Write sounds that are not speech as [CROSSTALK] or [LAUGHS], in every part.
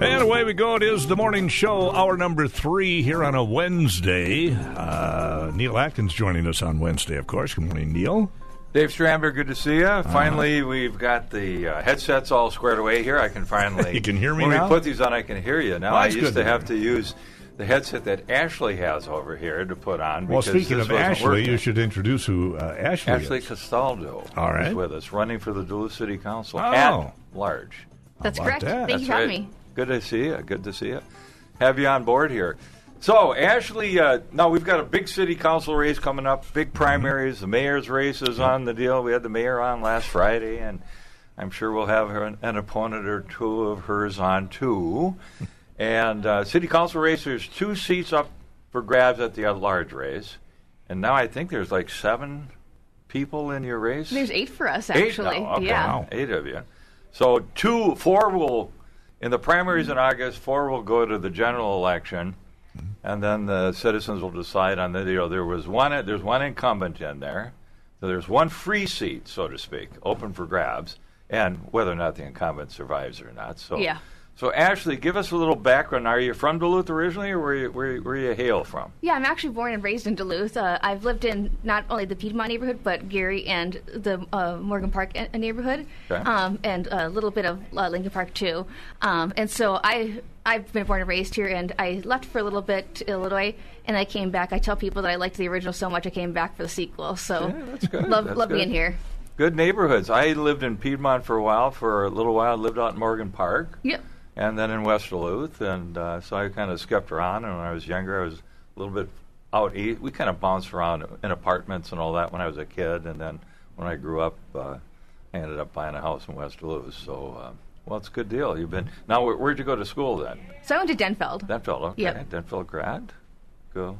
And away we go. It is the morning show, hour number three here on a Wednesday. Uh, Neil Atkins joining us on Wednesday, of course. Good morning, Neil. Dave Stramber, good to see you. Finally, we've got the uh, headsets all squared away here. I can finally. [LAUGHS] You can hear me when now? we put these on, I can hear you. Now, Well, I used to to have to use the headset that Ashlie has over here to put on. Well, speaking this of wasn't Ashlie, working. you should introduce who uh, Ashlie, Ashlie is. Castaldo All right. is with us, running for the Duluth City Council Oh. at large. That's correct. that? Thank you That's for having me. Good to see you. Good to see you. Have you on board here. So, Ashlie, uh, now we've got a big city council race coming up, big primaries. The mayor's race is on the deal. We had the mayor on last Friday, and I'm sure we'll have her, an opponent or two of hers on too. [LAUGHS] and uh, city council race, there's two seats up for grabs at the at-large race, and now I think there's like seven people in your race. There's eight for us, Eight actually. okay. Yeah. Wow. Eight of you. So two, four will in the primaries in August. Four will go to the general election, and then the citizens will decide on the. You know, there was one. There's one incumbent in there. So there's one free seat, so to speak, open for grabs, and whether or not the incumbent survives or not. So Yeah. So Ashlie, give us a little background. Are you from Duluth originally, or where you, where, you- where you hail from? Yeah, I'm actually born and raised in Duluth. Uh, I've lived in not only the Piedmont neighborhood, but Gary and the uh, Morgan Park a- neighborhood, Okay. um, and a little bit of uh, Lincoln Park too. Um, and so I I've been born and raised here, and I left for a little bit to Illinois, and I came back. I tell people that I liked the original so much, I came back for the sequel. So Yeah, that's good. love That's love good. being here. Good neighborhoods. I lived in Piedmont for a while. For a little while, I lived out in Morgan Park. Yep. And then in West Duluth, and uh, so I kind of skipped around. And when I was younger, I was a little bit out east. We kind of bounced around in apartments and all that when I was a kid, and then when I grew up, uh, I ended up buying a house in West Duluth. So, uh, well, it's a good deal. You've been now. Where, where'd you go to school then? So I went to Denfeld. Denfeld. Okay, Yep. Denfeld grad. Go,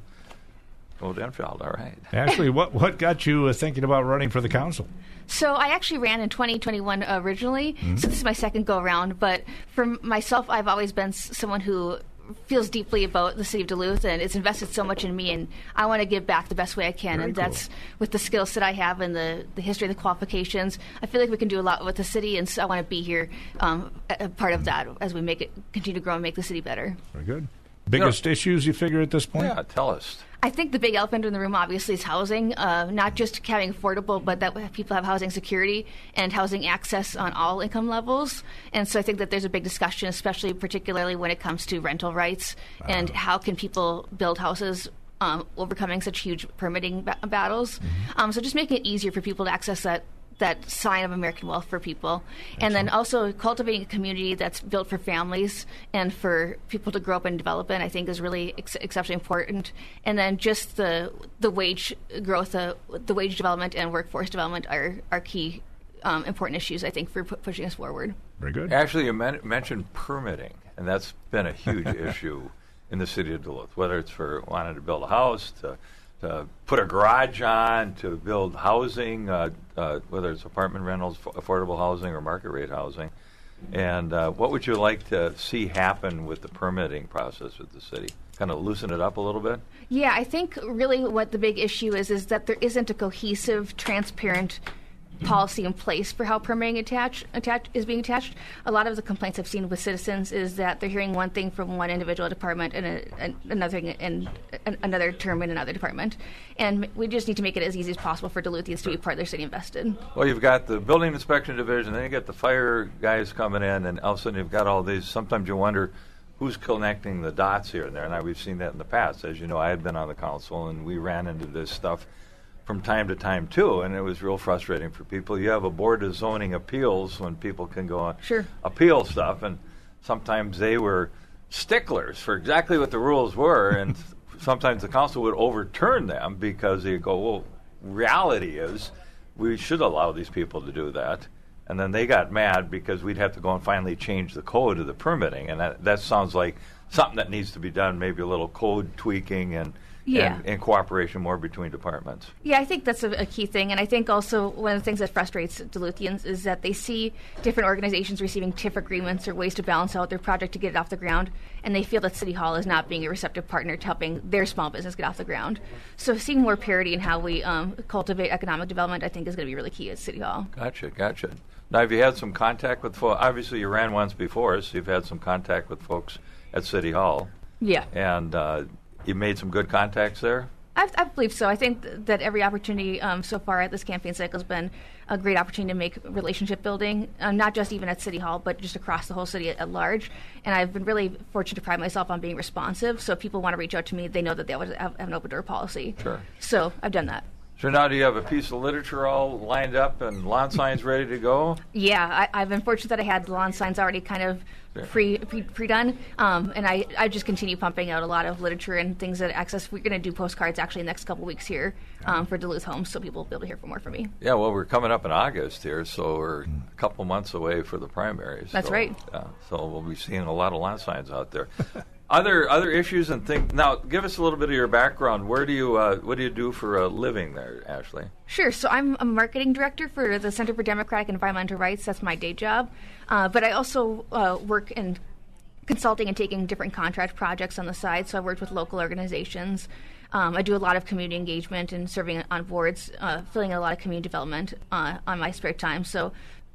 go Denfeld. All right. Ashlie, what what got you uh, thinking about running for the council? So I actually ran in 2021 originally. So this is my second go around. But for myself, I've always been someone who feels deeply about the city of Duluth, and it's invested so much in me, and I want to give back the best way I can. Very and cool. that's with the skills that I have and the, the history and the qualifications. I feel like we can do a lot with the city, and so I want to be here, um, a, a part of that as we make it continue to grow and make the city better. Very good. Biggest issues you figure at this point? Yeah, tell us. I think the big elephant in the room, obviously, is housing. Uh, not just having affordable, but that people have housing security and housing access on all income levels. And so I think that there's a big discussion, especially particularly when it comes to rental rights and how can people build houses. Um, overcoming such huge permitting ba- battles, um, so just making it easier for people to access that that sign of American wealth for people, and then also cultivating a community that's built for families and for people to grow up and develop in. I think is really ex- exceptionally important. And then just the the wage growth, uh, the wage development and workforce development are are key um, important issues. I think for pu- pushing us forward. Very good. Actually, you men- mentioned permitting, and that's been a huge [LAUGHS] issue in the city of Duluth. Whether it's for wanting to build a house, to, to put a garage on, to build housing, uh, uh, whether it's apartment rentals, f- affordable housing, or market rate housing. And uh, what would you like to see happen with the permitting process with the city? Kind of loosen it up a little bit. Yeah, I think really what the big issue is is that there isn't a cohesive, transparent policy in place for how permitting attach, attach is being attached. A lot of the complaints I've seen with citizens is that they're hearing one thing from one individual department and a, an, another thing in an, another term in another department. And we just need to make it as easy as possible for Duluthians to be part of their city invested. Well, you've got the building inspection division, then you got the fire guys coming in, and all of a sudden you've got all these. Sometimes you wonder who's connecting the dots here and there. And I, we've seen that in the past. As you know, I had been on the council, and we ran into this stuff from time to time too, and it was real frustrating for people. You have a board of zoning appeals when people can go on Sure. appeal stuff, and sometimes they were sticklers for exactly what the rules were, and [LAUGHS] sometimes the council would overturn them because they go, well, reality is we should allow these people to do that. And then they got mad because we'd have to go and finally change the code of the permitting, and that, that sounds like something that needs to be done, maybe a little code tweaking and, Yeah. and, and cooperation more between departments. Yeah, I think that's a, a key thing, and I think also one of the things that frustrates Duluthians is that they see different organizations receiving TIF agreements or ways to balance out their project to get it off the ground, and they feel that City Hall is not being a receptive partner to helping their small business get off the ground. So, seeing more parity in how we um, cultivate economic development, I think, is going to be really key at City Hall. Gotcha, gotcha. Now, have you had some contact with folks? Obviously, you ran once before, so you've had some contact with folks at City Hall, Yeah. and uh, you made some good contacts there. I, I believe so. I think th- that every opportunity um, so far at this campaign cycle has been a great opportunity to make relationship building, um, not just even at City Hall, but just across the whole city at, at large. And I've been really fortunate to pride myself on being responsive. So if people want to reach out to me, they know that they always have, have an open door policy. Sure. So I've done that. So now, do you have a piece of literature all lined up and lawn signs ready to go? Yeah, I, I've been fortunate that I had the lawn signs already kind of pre pre done, um, and I, I just continue pumping out a lot of literature and things that access. We're going to do postcards actually the next couple weeks here um, for Duluth Homes, so people will be able to hear more from me. Yeah, well, we're coming up in August here, so we're a couple months away for the primaries. That's so, right. Yeah, so we'll be seeing a lot of lawn signs out there. [LAUGHS] other other issues and things. Now, give us a little bit of your background. Where do you uh, what do you do for a living there, Ashlie? Sure. So I'm a marketing director for the Center for Democratic and Environmental Rights. That's my day job. Uh, but I also uh, work in consulting and taking different contract projects on the side. So I worked with local organizations. Um, I do a lot of community engagement and serving on boards, uh, filling a lot of community development uh, on my spare time. So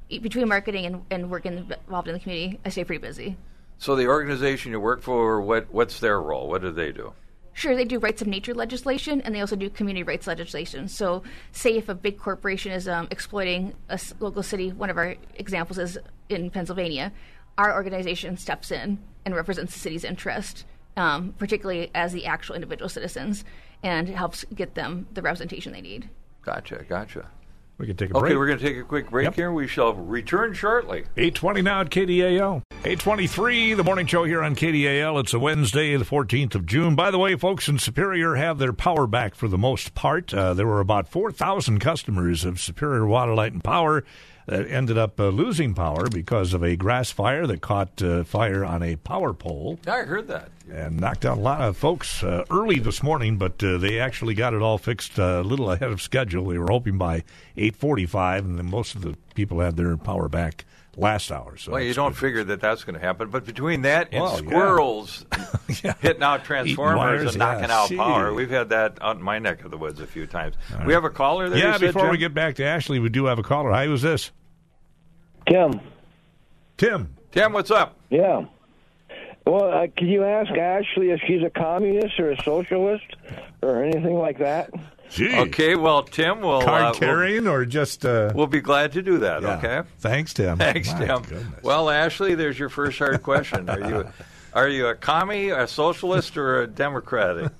between marketing and, and working involved in the community, I stay pretty busy. So the organization you work for, what what's their role? What do they do? Sure, they do rights of nature legislation, and they also do community rights legislation. So, say if a big corporation is um, exploiting a local city, one of our examples is in Pennsylvania, our organization steps in and represents the city's interest, um, particularly as the actual individual citizens, and helps get them the representation they need. Gotcha, gotcha. We can take a Okay, break. Okay, we're going to take a quick break Yep. here. We shall return shortly. 820 now at KDAL. 823, the morning show here on KDAL. It's a Wednesday, the 14th of June. By the way, folks in Superior have their power back for the most part. Uh, there were about 4,000 customers of Superior Water, Light, and Power that ended up uh, losing power because of a grass fire that caught uh, fire on a power pole I heard that. and knocked out a lot of folks uh, early this morning, but uh, they actually got it all fixed uh, a little ahead of schedule. They were hoping by 8:45, and then most of the people had their power back last hour. So Well, you don't good. figure that that's going to happen, but between that and Well, squirrels [LAUGHS] Yeah. hitting out transformers wires, and knocking yeah, out gee. power, we've had that out in my neck of the woods a few times. We have a caller there. Yeah, you said, before we get back to Ashlie, we do have a caller. Hi, who's this? Tim. Tim. Tim, what's up? Yeah. Well, uh, can you ask Ashlie if she's a communist or a socialist or anything like that? Gee. Okay, well, Tim, will Card uh, we'll, carrying or just. Uh, we'll be glad to do that. yeah. Okay. Thanks, Tim. [LAUGHS] Thanks, My Tim. goodness. Well, Ashlie, there's your first hard question. Are you [LAUGHS] are you a commie, a socialist, or a democratic?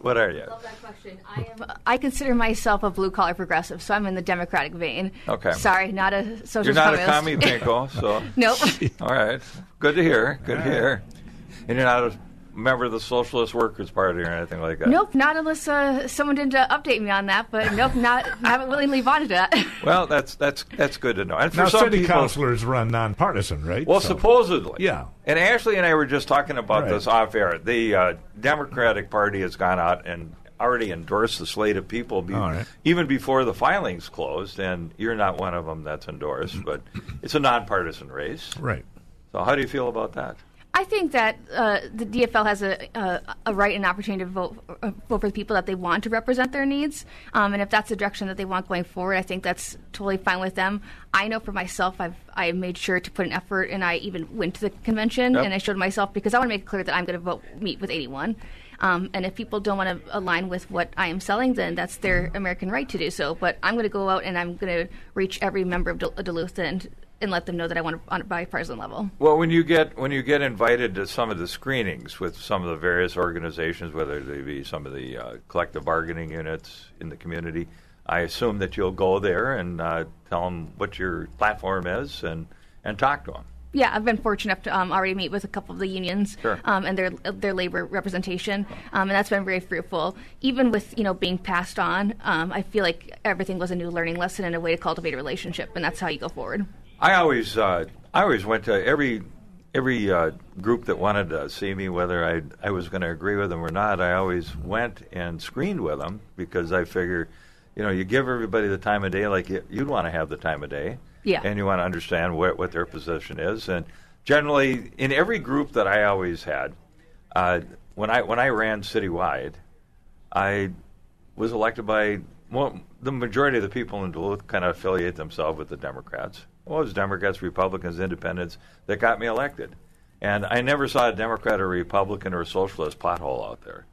What are you? I love that question. I am. I consider myself a blue collar progressive, so I'm in the Democratic vein. Okay. Sorry, not a socialist. You're not a commie, communist. Pinko. So [LAUGHS] nope. all right, good to hear. Good to hear. And you're not a member of the Socialist Workers Party or anything like that. Nope, not unless uh, someone didn't uh, update me on that. But nope, not I [LAUGHS] haven't willingly bonded to that. [LAUGHS] Well, that's that's that's good to know. And for now, some city people, councilors run nonpartisan, right? Well, So- supposedly. Yeah. And Ashlie and I were just talking about Right. this off air. The uh, Democratic Party has gone out and already endorsed the slate of people, be- All right. even before the filings closed. And you're not one of them that's endorsed, but it's a nonpartisan race. Right. So, how do you feel about that? I think that uh, the DFL has a, a a right and opportunity to vote uh, vote for the people that they want to represent their needs, um, and if that's the direction that they want going forward, I think that's totally fine with them. I know for myself, I've I made sure to put an effort, and I even went to the convention Yep. and I showed myself because I want to make it clear that I'm going to vote meet with anyone. Um, and if people don't want to align with what I am selling, then that's their American right to do so. But I'm going to go out and I'm going to reach every member of Dul- Duluth and and let them know that I want to on a bipartisan level. Well, when you get when you get invited to some of the screenings with some of the various organizations, whether they be some of the uh, collective bargaining units in the community, I assume that you'll go there and uh, tell them what your platform is and and talk to them. Yeah, I've been fortunate enough to um, already meet with a couple of the unions Sure. um, and their their labor representation, um, and that's been very fruitful. Even with you know being passed on, um, I feel like everything was a new learning lesson and a way to cultivate a relationship, and that's how you go forward. I always uh, I always went to every every uh, group that wanted to see me, whether I I was going to agree with them or not. I always went and screened with them because I figure, you know, you give everybody the time of day like you, you'd want to have the time of day, Yeah. and you want to understand what what their position is. And generally, in every group that I always had, uh, when I when I ran citywide, I was elected by well, the majority of the people in Duluth kind of affiliate themselves with the Democrats, Well, it was Democrats, Republicans, Independents that got me elected, and I never saw a Democrat or Republican or a socialist pothole out there.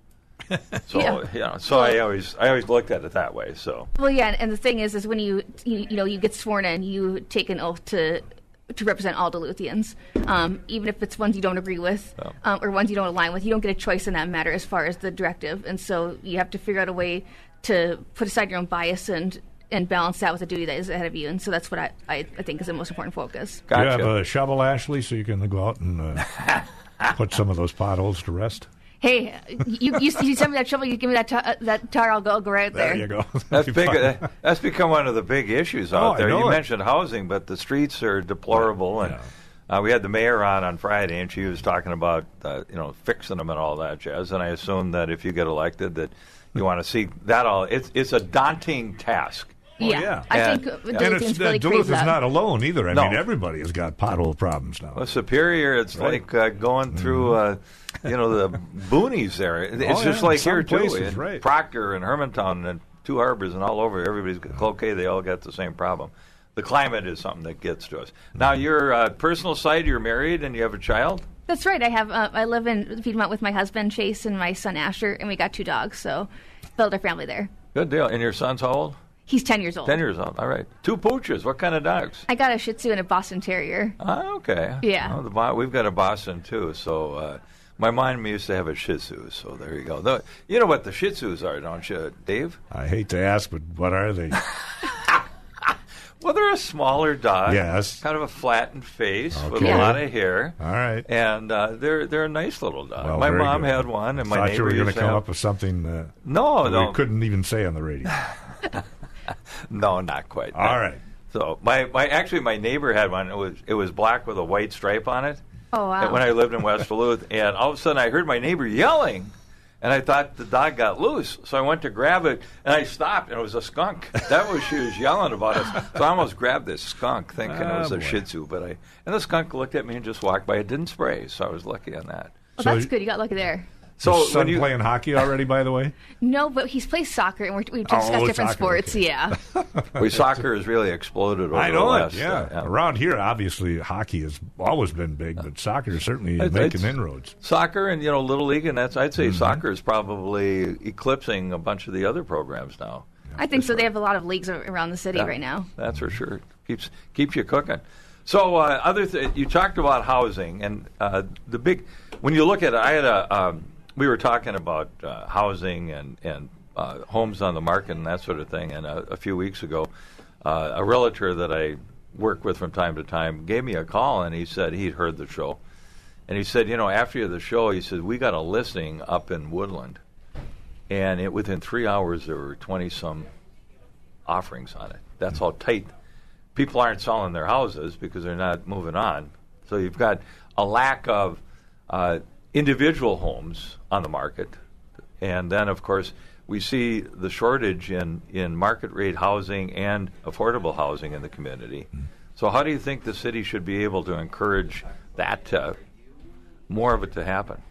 [LAUGHS] So Yeah. you know, so I always I always looked at it that way. So Well, yeah, and, and the thing is, is when you, you you know you get sworn in, you take an oath to to represent all Duluthians, um, even if it's ones you don't agree with Oh. um, or ones you don't align with. You don't get a choice in that matter as far as the directive, and so you have to figure out a way to put aside your own bias and and balance that with the duty that is ahead of you. And so that's what I, I, I think is the most important focus. Do you have a shovel, Ashlie, so you can go out and uh, [LAUGHS] put some of those potholes to rest? Hey, you, you, you send me that shovel, you give me that tar, uh, that tar, I'll go, I'll go right There there. you go. That's [LAUGHS] big. uh, That's become one of the big issues Oh, out I there. You it. mentioned housing, but the streets are deplorable, and uh, we had the mayor on on Friday, and she was talking about uh, you know fixing them and all that jazz. And I assume that if you get elected, that you want to see that all. It's it's a daunting task. Yeah, yeah. I And- think and And it's, really Duluth is that. not alone either. I No. mean, everybody has got pothole problems now. Well, Superior, it's Right. like uh, going through, uh, you know, the [LAUGHS] boonies there. It's Oh, just yeah, like some here too, places, in right. Proctor and Hermantown and Two Harbors and all over. Everybody's got Cloquet. They all got the same problem. The climate is something that gets to us. Now, your uh, personal side, you're married and you have a child. That's right. I have. Uh, I live in Piedmont with my husband Chase and my son Asher, and we got two dogs. So build our family there. Good deal. And your son's how old? He's ten years old. Ten years old. All right. Two pooches. What kind of dogs? I got a Shih Tzu and a Boston Terrier. Ah, okay. Yeah. Oh, the, Bo- we've got a Boston too. So uh, my mom used to have a Shih Tzu. So there you go. The, you know what the Shih Tzus are, don't you, Dave? I hate to ask, but what are they? [LAUGHS] Well, they're a smaller dog. Yes. Kind of a flattened face with Okay. a lot of hair. All right. And uh, they're they're a nice little dog. Well, my very mom good. had one, and my Thought neighbor you were used to to come have- up with something uh, No, that no, we couldn't even say on the radio. [LAUGHS] [LAUGHS] no, not quite. All right. So my, my actually my neighbor had one. It was it was black with a white stripe on it. Oh wow! When I lived in West Duluth, and all of a sudden I heard my neighbor yelling, and I thought the dog got loose. So I went to grab it, and I stopped, and it was a skunk. That was she was yelling about us. So I almost grabbed this skunk, thinking it was Oh, a ah, boy. Shih Tzu, but I and the skunk looked at me and just walked by. It didn't spray, so I was lucky on that. well, So that's good. You got lucky there. So Your son when you playing hockey already, by the way? [LAUGHS] No, but he's plays soccer, and we're, we've discussed Oh, different soccer, sports. okay. Yeah. [LAUGHS] we soccer has really exploded over I the know last. it. Yeah. uh, yeah. Around here, obviously, hockey has always been big, but soccer is certainly It's- making it's- inroads. Soccer and you know little league, and that's I'd say Mm-hmm. soccer is probably eclipsing a bunch of the other programs now. I think so. They have a lot of leagues around the city Yeah, right now. That's for sure. Keeps keeps you cooking. So uh, other th- you talked about housing and uh, the big when you look at it, I had a um, we were talking about uh, housing and and uh, homes on the market and that sort of thing. And a, a few weeks ago, uh, a realtor that I work with from time to time gave me a call and he said he'd heard the show. And he said, you know, after the show, he said we got a listing up in Woodland, and it within three hours there were twenty some offerings on it. That's how tight people aren't selling their houses because they're not moving on. So you've got a lack of uh, individual homes on the market, and then of course we see the shortage in in market rate housing and affordable housing in the community. So how do you think the city should be able to encourage that to, more of it to happen?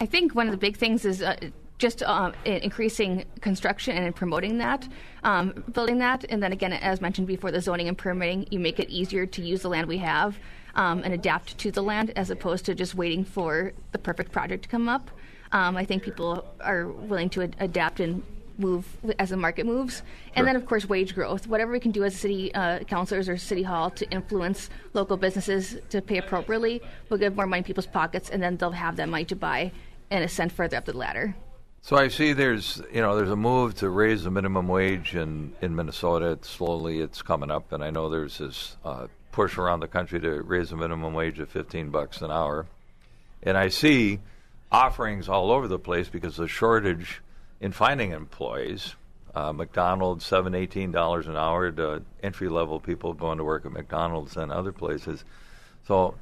I think one of the big things is uh, just um, increasing construction and promoting that, um, building that, and then again, as mentioned before, the zoning and permitting. You make it easier to use the land we have um, and adapt to the land, as opposed to just waiting for the perfect project to come up. Um, I think people are willing to ad- adapt and move as the market moves, and then of course wage growth. Whatever we can do as city uh, councilors or city hall to influence local businesses to pay appropriately will give more money in people's pockets, and then they'll have that money to buy and ascend further up the ladder. So I see there's you know there's a move to raise the minimum wage in in Minnesota. It's slowly it's coming up, and I know there's this uh, push around the country to raise the minimum wage of 15 bucks an hour, and I see offerings all over the place because the shortage in finding employees. Uh, McDonald's seven eighteen dollars an hour to entry level people going to work at McDonald's and other places. So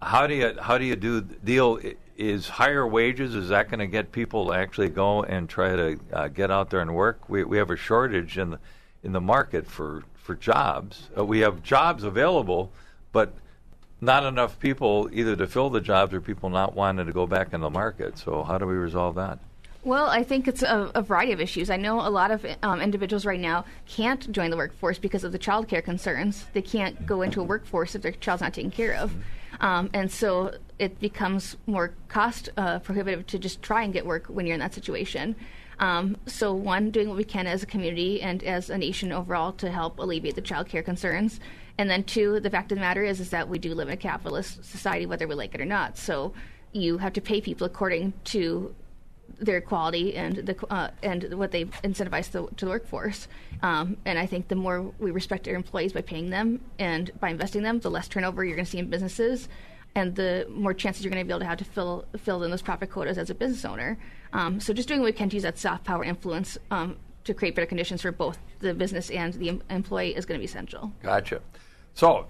how do you how do you do deal? Is higher wages is that going to get people to actually go and try to uh, get out there and work? We we have a shortage in the in the market for for jobs. Uh, we have jobs available, but not enough people either to fill the jobs or people not wanting to go back in the market. So how do we resolve that? Well, I think it's a, a, variety of issues. I know a lot of um, individuals right now can't join the workforce because of the child care concerns. They can't go into a workforce if their child's not taken care of. Um, and so it becomes more cost uh, prohibitive to just try and get work when you're in that situation. Um, so, one, doing what we can as a community and as a nation overall to help alleviate the child care concerns. And then, two, the fact of the matter is, is that we do live in a capitalist society, whether we like it or not. So, you have to pay people according to their quality and the uh, and what they incentivize the, to the workforce. Um, and I think the more we respect our employees by paying them and by investing them, the less turnover you're going to see in businesses, and the more chances you're going to be able to have to fill fill in those profit quotas as a business owner. Um, so just doing what we can to use that soft power influence um, to create better conditions for both the business and the employee is going to be essential. Gotcha. So,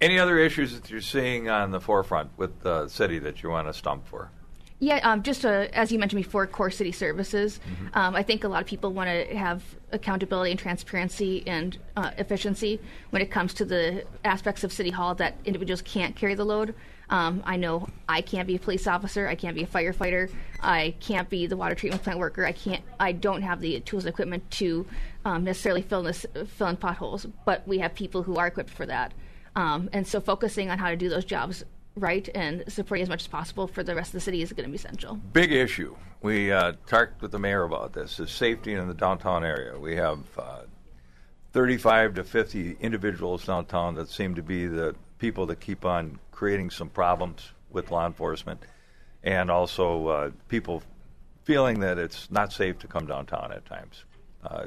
any other issues that you're seeing on the forefront with the city that you want to stump for? Yeah, um, just uh, as you mentioned before, core city services. Mm-hmm. Um, I think a lot of people want to have accountability and transparency and uh, efficiency when it comes to the aspects of City Hall that individuals can't carry the load. Um, I know I can't be a police officer. I can't be a firefighter. I can't be the water treatment plant worker. I can't. I don't have the tools and equipment to um, necessarily fill in, this, fill in potholes. But we have people who are equipped for that. Um, and so focusing on how to do those jobs right and supporting as much as possible for the rest of the city is going to be essential. Big issue. We uh, talked with the mayor about this: is safety in the downtown area. We have uh, 35 to 50 individuals downtown that seem to be the people that keep on creating some problems with law enforcement, and also uh, people feeling that it's not safe to come downtown at times. Uh,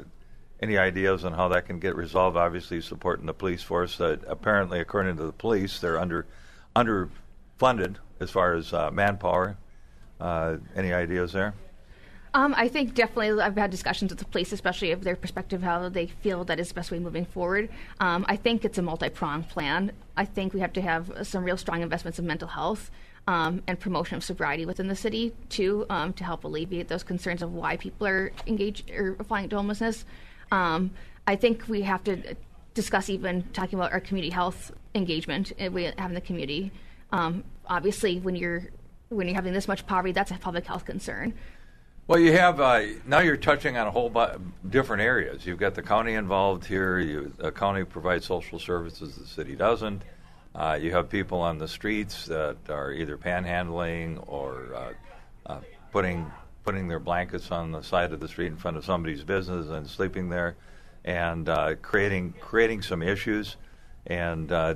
any ideas on how that can get resolved? Obviously, supporting the police force. That apparently, according to the police, they're under underfunded as far as uh, manpower. Uh, any ideas there? Um, I think definitely I've had discussions with the police, especially of their perspective, how they feel that is the best way moving forward. Um, I think it's a multi pronged plan. I think we have to have some real strong investments in mental health. Um, and promotion of sobriety within the city too, um, to help alleviate those concerns of why people are engaged or falling into homelessness. Um, I think we have to discuss even talking about our community health engagement uh, we have in the community. Um, obviously, when you're when you're having this much poverty, that's a public health concern. Well, you have uh, now you're touching on a whole bu- different areas. You've got the county involved here. You, the county provides social services, the city doesn't. Uh, you have people on the streets that are either panhandling or uh, uh, putting putting their blankets on the side of the street in front of somebody's business and sleeping there, and uh, creating creating some issues. And uh,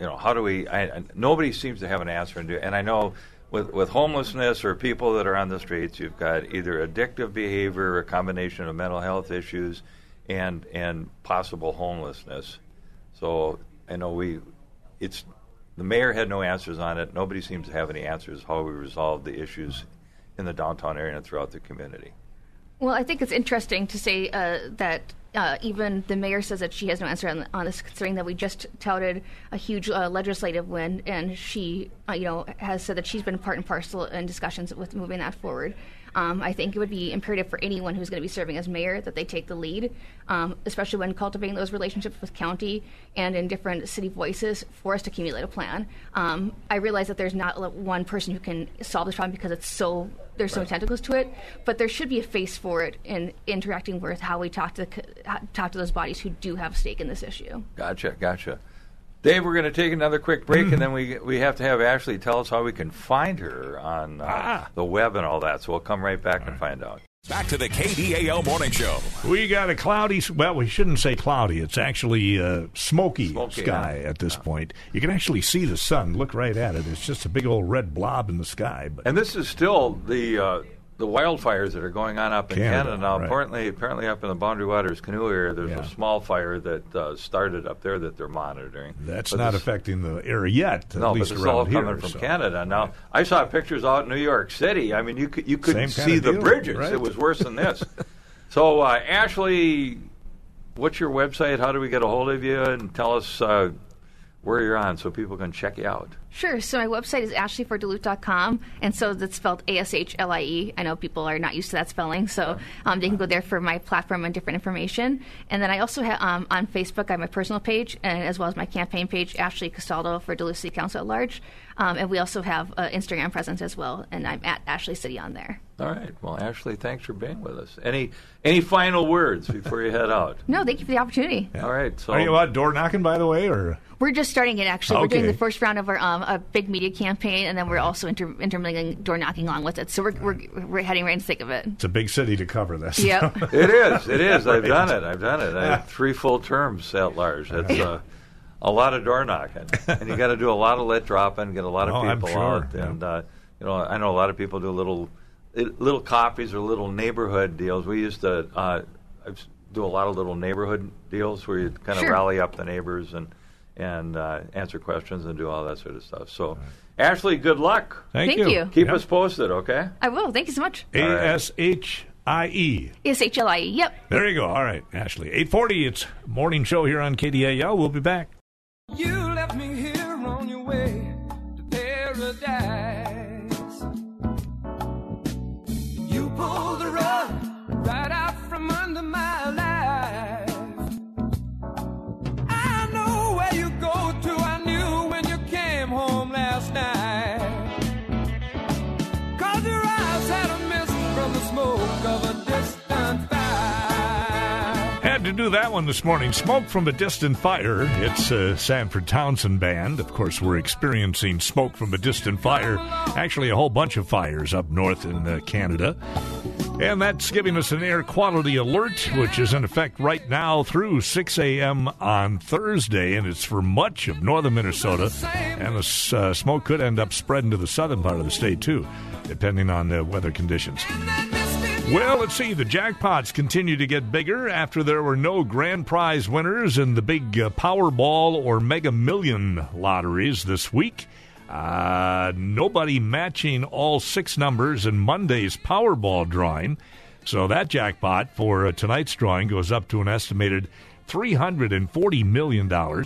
you know, how do we? I, nobody seems to have an answer. And I know with with homelessness or people that are on the streets, you've got either addictive behavior, or a combination of mental health issues, and and possible homelessness. So I know we, it's the mayor had no answers on it. Nobody seems to have any answers how we resolve the issues in the downtown area and throughout the community. Well, I think it's interesting to say uh, that uh, even the mayor says that she has no answer on, on, this, considering that we just touted a huge uh, legislative win, and she, uh, you know, has said that she's been part and parcel in discussions with moving that forward. Um, I think it would be imperative for anyone who's going to be serving as mayor that they take the lead, um, especially when cultivating those relationships with county and in different city voices for us to accumulate a plan. Um, I realize that there's not one person who can solve this problem because it's so there's right. so tentacles to it, but there should be a face for it in interacting with how we talk to the, talk to those bodies who do have a stake in this issue. Gotcha, gotcha. Dave, we're going to take another quick break, and then [CLEARS THROAT] we we have to have Ashlie tell us how we can find her on uh, ah. the web and all that. So we'll come right back all and right. find out. Back to the KDAL Morning Show. We got a cloudy, well, we shouldn't say cloudy. It's actually a smoky, smoky sky yeah. at this yeah. point. You can actually see the sun. Look right at it. It's just a big old red blob in the sky. But. And this is still the uh, the wildfires that are going on up in Canada, Canada now. Right. Apparently, apparently up in the Boundary Waters canoe area, there's yeah. a small fire that uh, started up there that they're monitoring. That's but not this, affecting the area yet. no, but it's all here, coming from so. Canada. Now, I saw pictures out in New York City. I mean, you could, you couldn't see the deal, bridges. Right? It was worse than this. [LAUGHS] so, uh, Ashlie, what's your website? How do we get a hold of you? And tell us uh, where you're on so people can check you out. Sure. So my website is ashlieforduluth.com, and so that's spelled A-S-H-L-I-E. I know people are not used to that spelling, so um, they can go there for my platform and different information. And then I also have um, on Facebook, I have my personal page, and as well as my campaign page, Ashlie Castaldo for Duluth City Council at large. Um, and we also have an Instagram presence as well, and I'm at Ashley City on there. All right. Well, Ashlie, thanks for being with us. Any any final words before you head out? No, thank you for the opportunity. All right. So Are you out door knocking, by the way, or We're just starting it actually. We're doing the first round of our um, a big media campaign, and then we're also inter- intermingling door knocking along with it. So we're, we're, we're heading right in the thick of it. it's a big city to cover this? Yep. [LAUGHS] it is. It is. I've done it. I've done it. I have three full terms at large. It's uh, a lot of door knocking, and you got to do a lot of lit dropping, get a lot of Oh, I'm people sure, out, yeah. and uh, you know, I know a lot of people do a little little copies or little neighborhood deals. We used to uh, do a lot of little neighborhood deals where you kind of Sure. rally up the neighbors and and uh, answer questions and do all that sort of stuff. So, Ashlie, good luck. Thank, Thank you. Keep Yep. us posted, okay? I will. Thank you so much. A S H I E. S H L I E. Yep. There you go. All right, Ashlie. Eight forty. It's morning show here on KDAL. We'll be back. You left me here on your way to paradise. That one this morning. Smoke from a distant fire. It's uh, Sanford Townsend Band. Of course, we're experiencing smoke from a distant fire. Actually, a whole bunch of fires up north in uh, Canada. And that's giving us an air quality alert, which is in effect right now through 6 a.m. on Thursday, and it's for much of northern Minnesota. And the uh, smoke could end up spreading to the southern part of the state, too, depending on the weather conditions. Well, let's see. The jackpots continue to get bigger after there were no grand prize winners in the big uh, Powerball or Mega Million lotteries this week. Uh, nobody matching all six numbers in Monday's Powerball drawing. So that jackpot for uh, tonight's drawing goes up to an estimated $340 million.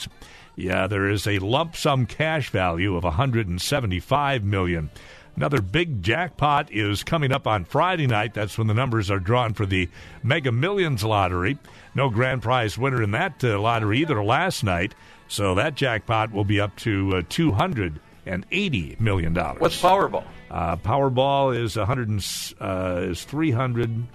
Yeah, there is a lump sum cash value of $175 million. Another big jackpot is coming up on Friday night. That's when the numbers are drawn for the Mega Millions lottery. No grand prize winner in that uh, lottery either last night. So that jackpot will be up to uh, $280 million. What's Powerball? Uh, Powerball is 100 and, uh, is 300.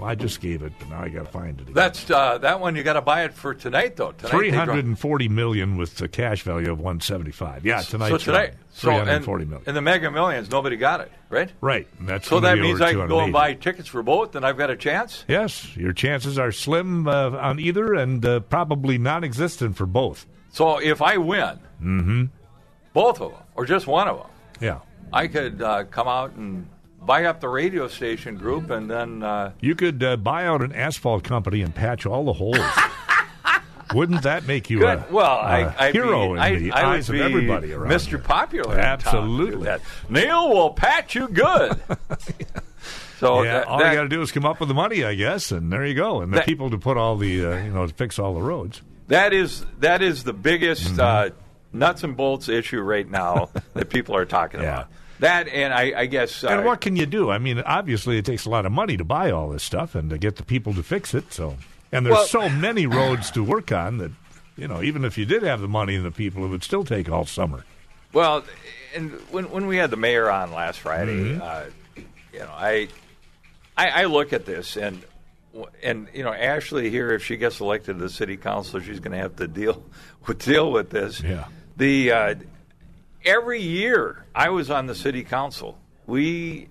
Well, I just gave it, but now I got to find it. Again. That's uh, that one. You got to buy it for tonight, though. Tonight they draw- 340 million with a cash value of 175. Yeah, tonight. So tonight, so and, 340 million. and the Mega Millions, nobody got it, right? right. and That's So that means I can go and buy tickets for both, and I've got a chance. Yes, your chances are slim uh, on either, and uh, probably non-existent for both. So if I win, Mm-hmm. both of them, or just one of them, Yeah, I could uh, come out and buy up the radio station group, and then uh, you could uh, buy out an asphalt company and patch all the holes. [LAUGHS] Wouldn't that make you good. a, well, a I, I'd hero I, in the I eyes would of be everybody around Mr. here? Popular. Absolutely. That Neil will patch you good. [LAUGHS] so Yeah, that, all that- you got to do is come up with the money, I guess, and there you go. And the That- people to put all the, uh, you know, to fix all the roads. That is that is the biggest Mm-hmm. uh, nuts and bolts issue right now [LAUGHS] that people are talking Yeah. about. That and I, I guess uh, And what can you do? I mean, obviously, it takes a lot of money to buy all this stuff and to get the people to fix it. So, and there's Well- so many roads to work on that, you know, even if you did have the money and the people, it would still take all summer. well, and when when we had the mayor on last Friday, Mm-hmm. uh, you know, I, I I look at this and. And you know, Ashlie here, if she gets elected to the city council, she's going to have to deal [LAUGHS] with deal with this. Yeah. The uh, every year I was on the city council, we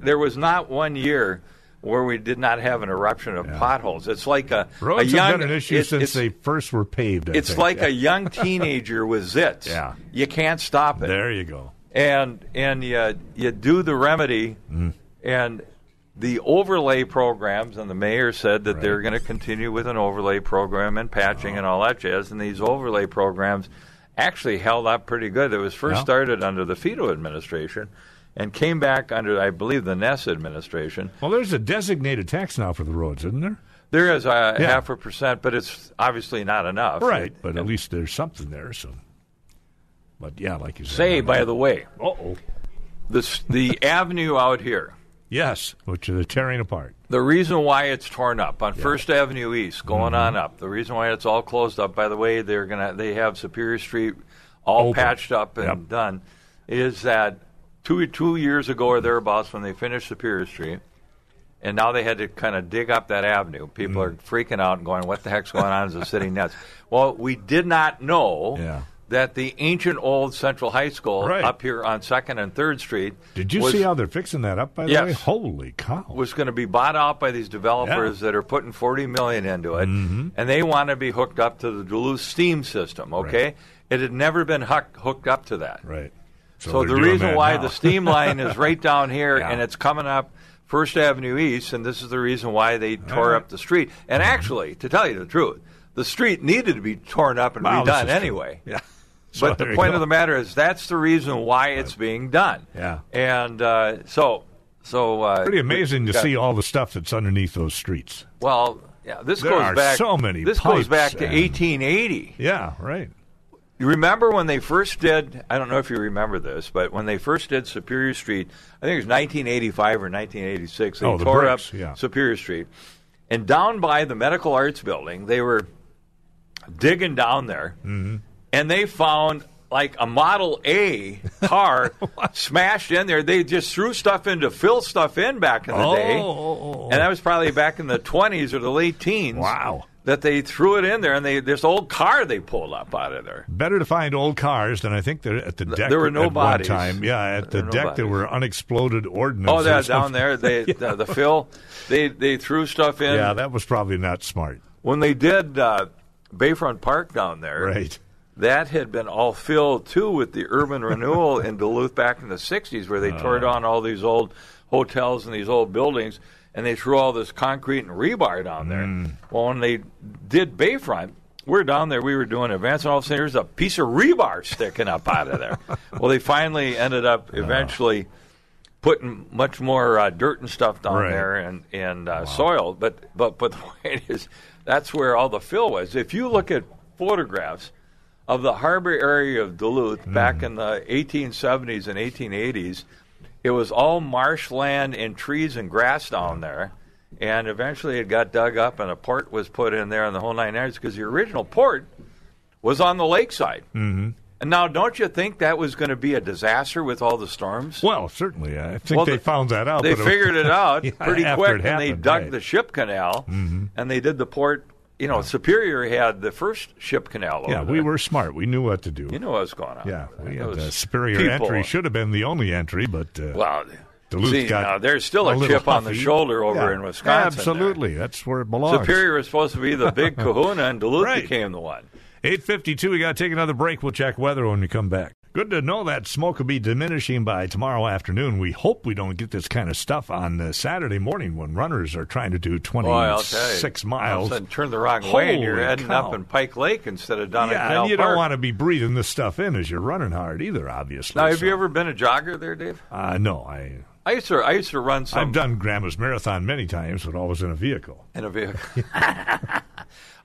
there was not one year where we did not have an eruption of potholes. It's like a, Roads a young, have been an issue since they first were paved. I it's think. like a [LAUGHS] young teenager with zits. Yeah. you can't stop it. There you go. And and you you do the remedy, Mm-hmm. and the overlay programs. And the mayor said that they're going to continue with an overlay program and patching and all that jazz. And these overlay programs actually held up pretty good. It was first Yeah. started under the Fedo administration. And came back under, I believe, the Ness administration. Well, there's a designated tax now for the roads, isn't there? There is a Yeah. half a percent, but it's obviously not enough. Right, but at least there's something there. So, but yeah, like you said. Say, by the way, uh oh, this the [LAUGHS] avenue out here. yes, which they're tearing apart. The reason why it's torn up on First Avenue East, going Mm-hmm. on up. The reason why it's all closed up. By the way, they're gonna they have Superior Street all Open. patched up and Yep. done. Is that two two years ago or thereabouts when they finished Superior Street, and now they had to kind of dig up that avenue. People Mm. are freaking out and going, "What the heck's going on?" As a city nuts. Well, we did not know Yeah. That the ancient old Central High School Right. up here on Second and Third Street Did you was, see how they're fixing that up? By the Yes. way, holy cow! was going to be bought out by these developers that are putting 40 million into it Mm-hmm. and they want to be hooked up to the Duluth steam system okay Right. it had never been hook, hooked up to that right. so, they're the reason why now. the steam line is right [LAUGHS] down here Yeah. and it's coming up First Avenue East, and this is the reason why they tore right. up the street. And actually, to tell you the truth, the street needed to be torn up and Wow, redone anyway. Yeah. So but the point go. of the matter is that's the reason why it's being done. Yeah. And uh, so, so uh, Pretty amazing to got- see all the stuff that's underneath those streets. Well, yeah, this There goes are back. so many This goes back to and- 1880. Yeah, right. You remember when they first did? I don't know if you remember this, but when they first did Superior Street, I think it was 1985 or 1986. They Oh, the tore bricks, up yeah. Superior Street, and down by the Medical Arts Building, they were digging down there, Mm-hmm. And they found like a Model A car [LAUGHS] smashed in there. They just threw stuff in to fill stuff in back in the Oh, day, oh, oh, oh. and that was probably back in the 20s or the late teens. Wow. That they threw it in there, and they this old car they pulled up out of there. Better to find old cars than I think they're at the deck there were no at bodies. one time. Yeah, at There the were no deck there were unexploded ordnance. Oh, that down [LAUGHS] there, they the, the fill, they they threw stuff in. Yeah, that was probably not smart. when they did uh, Bayfront Park down there, Right. That had been all filled too with the urban [LAUGHS] renewal in Duluth back in the '60s, where they Uh. tore down all these old hotels and these old buildings, and they threw all this concrete and rebar down there. Mm. Well, when they did Bayfront. We're down there. We were doing events, and all of a sudden, there's a piece of rebar sticking up out of there. [LAUGHS] well, they finally ended up eventually putting much more uh, dirt and stuff down Right. there and and uh, soil. But but but [LAUGHS] the point is, that's where all the fill was. If you look at photographs of the harbor area of Duluth back Hmm. in the 1870s and 1880s, it was all marshland and trees and grass down there. And eventually, it got dug up, and a port was put in there, and the whole nine yards. Because the original port was on the lakeside. Mm-hmm. And now, don't you think that was going to be a disaster with all the storms? Well, certainly. I think Well, they the- found that out. They figured it [LAUGHS] out pretty after quick, it and they dug right. the ship canal, and they did the port. You know, Superior had the first ship canal. Over Yeah, we there. were smart. We knew what to do. You know what was going on. yeah, we had the superior people- entry. Should have been the only entry, but uh, Well, Duluth see, got now there's still a, little chip on the shoulder over Yeah, in Wisconsin. there. Absolutely, that's where it belongs. Superior was supposed to be the big [LAUGHS] Kahuna, and Duluth Right. became the one. Eight fifty-two. We got to take another break. We'll check weather when we come back. Good to know that smoke will be diminishing by tomorrow afternoon. We hope we don't get this kind of stuff on uh, Saturday morning when runners are trying to do Boy, I'll twenty-six all of miles. a turn the wrong way, and you're heading cow. up in Pike Lake instead of down at yeah, and you Park. don't want to be breathing this stuff in as you're running hard either. Obviously. Now, have so- you ever been a jogger there, Dave? Uh, no, I. I used to. I used to run some I've done Grandma's marathon many times, but always in a vehicle. in a vehicle. [LAUGHS] [LAUGHS]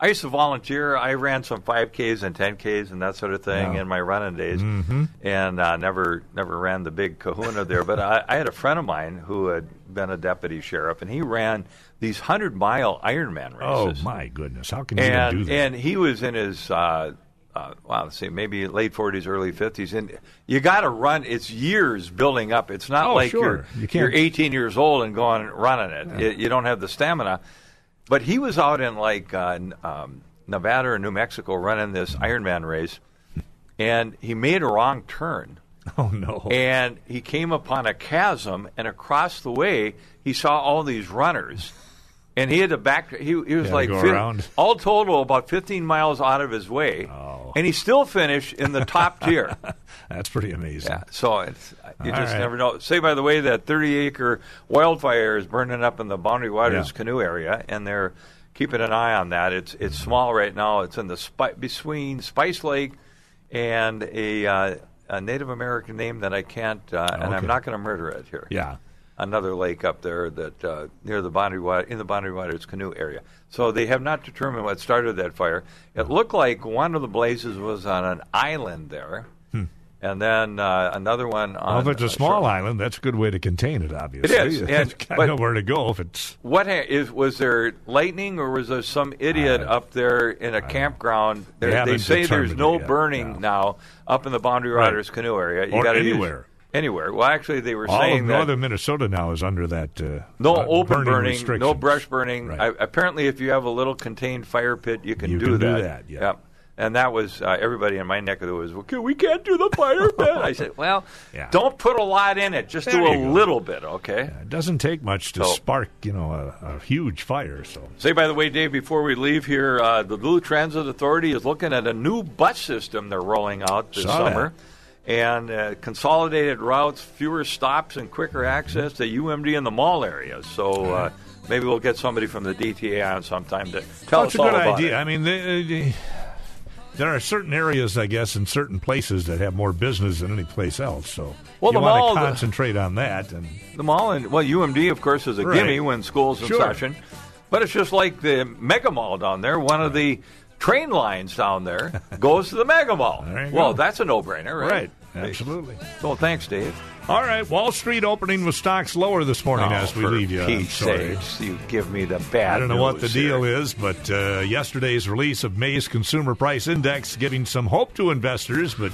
I used to volunteer. I ran some 5Ks and 10Ks and that sort of thing Yeah. in my running days, Mm-hmm. and uh, never never ran the big Kahuna there. But I, I had a friend of mine who had been a deputy sheriff, and he ran these hundred mile Ironman races. Oh my goodness! How can you even do that? and he was in his. Uh, uh, wow, let's see, maybe late 40s, early 50s, and you got to run. It's years building up. It's not Oh, like sure. you're You can't- you're 18 years old and going running it. You, you don't have the stamina. But he was out in like uh, um, Nevada or New Mexico running this Ironman race, and he made a wrong turn. [LAUGHS] oh no! And he came upon a chasm, and across the way, he saw all these runners. And he had to back. He, he was like, around. all total, about 15 miles out of his way. Oh. And he still finished in the top [LAUGHS] tier. That's pretty amazing. Yeah, so it's, you All just right. never know. Say, by the way, that 30 acre wildfire is burning up in the Boundary Waters Yeah. canoe area, and they're keeping an eye on that. It's it's small right now. It's in the spi- between Spice Lake and a, uh, a Native American name that I can't, uh, and Okay. I'm not going to murder it here. Yeah. Another lake up there that uh, near the Boundary Water in the Boundary Waters canoe area. So they have not determined what started that fire. It looked like one of the blazes was on an island there, and then uh, another one on. Hmm. Well, if it's a uh, small shore- island, that's a good way to contain it. Obviously, It is, [LAUGHS] and- but- nowhere to go if it's. What ha- is was there lightning or was there some idiot Uh, up there in a campground? They they say there's no yet, burning no. now up in the Boundary Right. Waters canoe area. You or gotta use- anywhere. Well, actually, they were All saying of that northern Minnesota now is under that. Uh, no uh, open burning, no brush burning. Right. I, apparently, if you have a little contained fire pit, you can You do can that. do that, yeah. Yep. And that was uh, everybody in my neck of the woods. Well, we can't do the fire [LAUGHS] pit. I said, well, Yeah. don't put a lot in it. Just There do a little bit, okay? It doesn't take much to So- spark, you know, a, a huge fire. So Say, by the way, Dave, before we leave here, uh, the Blue Transit Authority is looking at a new bus system they're rolling out this Saw that. And uh, consolidated routes, fewer stops, and quicker access to UMD in the mall area. So uh, maybe we'll get somebody from the DTA on sometime to tell that's us a all good about idea. it. I mean, they, they- there are certain areas, I guess, in certain places that have more business than any place else. So Well, you the want mall- to concentrate on that. And The mall and well, UMD of course is a Right. gimme when school's in Sure. session, but it's just like the Mega Mall down there. One of the train lines down there [LAUGHS] goes to the Mega Mall. Well, go. that's a no-brainer, right? right, absolutely. So thanks, Dave. All right, Wall Street opening with stocks lower this morning as we Oh, for leave you. I'm Pete's sakes, you give me the bad. I don't know what the news deal is, but uh, yesterday's release of May's Consumer Price Index giving some hope to investors, but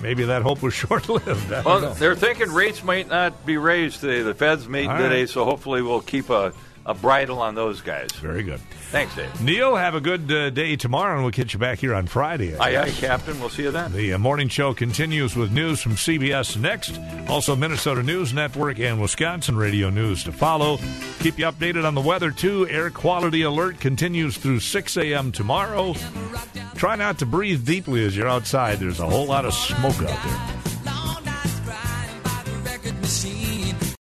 maybe that hope was [LAUGHS] short lived. Well, know. they're thinking rates might not be raised today. The Fed's meeting All today, right. so hopefully we'll keep a, a bridle on those guys. Very good. Thanks, Dave. Neil, have a good uh, day tomorrow, and we'll catch you back here on Friday. Aye, aye, Captain. We'll see you then. The uh, morning show continues with news from CBS next. Also, Minnesota News Network and Wisconsin Radio News to follow. Keep you updated on the weather, too. Air quality alert continues through 6 a.m. tomorrow. Try not to breathe deeply as you're outside. There's a whole lot of smoke out there.